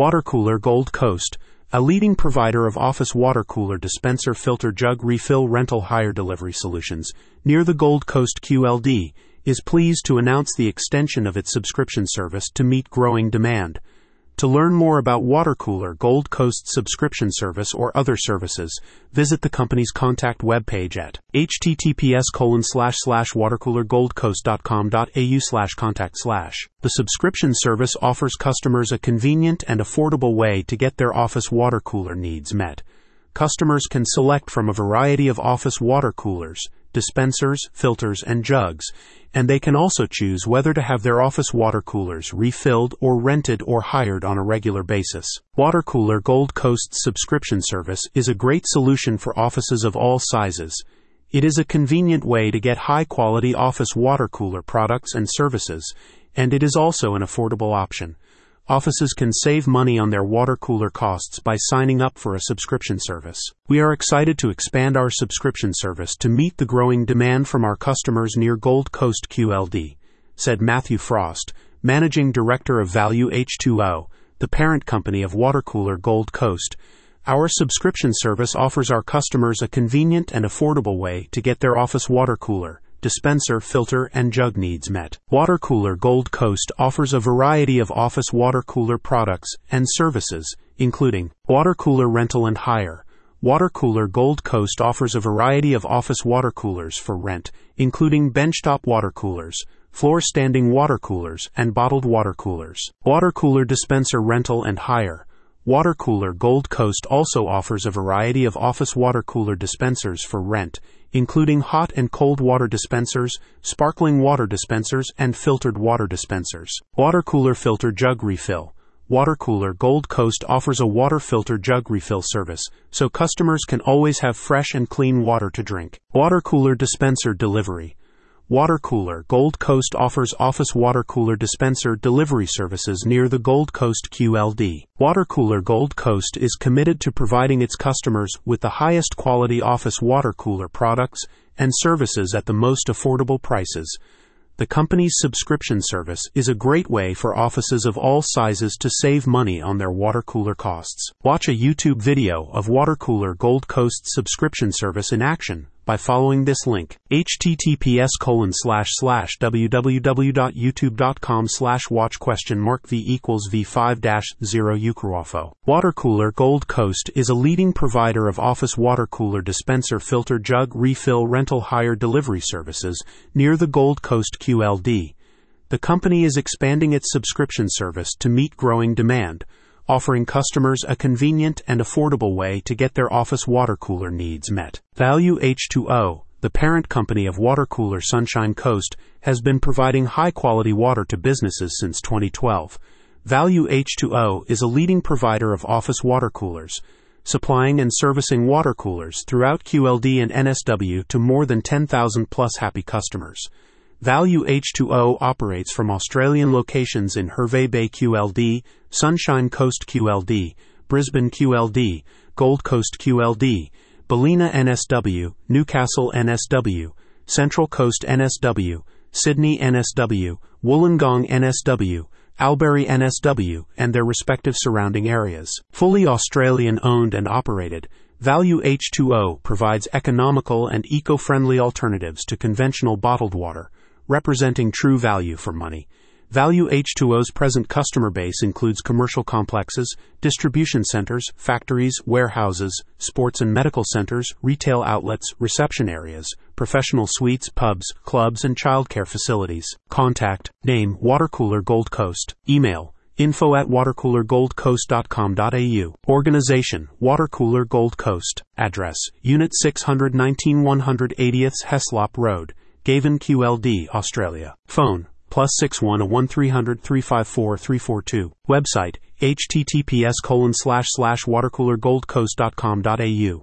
Water Cooler Gold Coast, a leading provider of office water cooler dispenser filter jug refill rental hire delivery solutions near the Gold Coast QLD, is pleased to announce the extension of its subscription service to meet growing demand. To learn more about Water Cooler Gold Coast subscription service or other services, visit the company's contact webpage at https colon slash slash watercoolergoldcoast.com.au slash contact slash. The subscription service offers customers a convenient and affordable way to get their office water cooler needs met. Customers can select from a variety of office water coolers, dispensers, filters, and jugs, and they can also choose whether to have their office water coolers refilled or rented or hired on a regular basis. Water Cooler Gold Coast's subscription service is a great solution for offices of all sizes. It is a convenient way to get high quality office water cooler products and services, and it is also an affordable option offices can save money on their water cooler costs by signing up for a subscription service. We are excited to expand our subscription service to meet the growing demand from our customers near Gold Coast QLD, said Matthew Frost, Managing Director of Value H2O, the parent company of water cooler Gold Coast. Our subscription service offers our customers a convenient and affordable way to get their office water cooler dispenser, filter, and jug needs met. Water Cooler Gold Coast offers a variety of office water cooler products and services, including water cooler rental and hire. Water Cooler Gold Coast offers a variety of office water coolers for rent, including benchtop water coolers, floor standing water coolers, and bottled water coolers. Water Cooler Dispenser Rental and Hire. Water Cooler Gold Coast also offers a variety of office water cooler dispensers for rent, including hot and cold water dispensers, sparkling water dispensers, and filtered water dispensers. Water cooler filter jug refill. Water Cooler Gold Coast offers a water filter jug refill service, so customers can always have fresh and clean water to drink. Water Cooler Dispenser Delivery. Water Cooler Gold Coast offers office water cooler dispenser delivery services near the Gold Coast QLD. Water Cooler Gold Coast is committed to providing its customers with the highest quality office water cooler products and services at the most affordable prices. The company's subscription service is a great way for offices of all sizes to save money on their water cooler costs. Watch a YouTube video of Water Cooler Gold Coast subscription service in action by following this link https colon slash slash www.youtube.com slash watch question mark v equals v5 dash 0 Ukruofo. Water Cooler Gold Coast is a leading provider of office water cooler dispenser filter jug refill rental hire delivery services near the Gold Coast QLD. The company is expanding its subscription service to meet growing demand offering customers a convenient and affordable way to get their office water cooler needs met. Value H2O, the parent company of water cooler Sunshine Coast, has been providing high quality water to businesses since 2012. Value H2O is a leading provider of office water coolers, supplying and servicing water coolers throughout QLD and NSW to more than 10,000 plus happy customers. Value H2O operates from Australian locations in Hervey Bay QLD, Sunshine Coast QLD, Brisbane QLD, Gold Coast QLD, Ballina NSW, Newcastle NSW, Central Coast NSW, Sydney NSW, Wollongong NSW, Albury NSW, and their respective surrounding areas. Fully Australian owned and operated, Value H2O provides economical and eco friendly alternatives to conventional bottled water representing true value for money. Value H2O's present customer base includes commercial complexes, distribution centers, factories, warehouses, sports and medical centers, retail outlets, reception areas, professional suites, pubs, clubs, and childcare facilities. Contact Name Watercooler Gold Coast. Email info at watercoolergoldcoast.com.au. Organization Watercooler Gold Coast. Address Unit 619 180th Heslop Road. Gaven QLD, Australia. Phone, plus 61 1300 354 342. Website, https colon slash slash watercoolergoldcoast.com.au.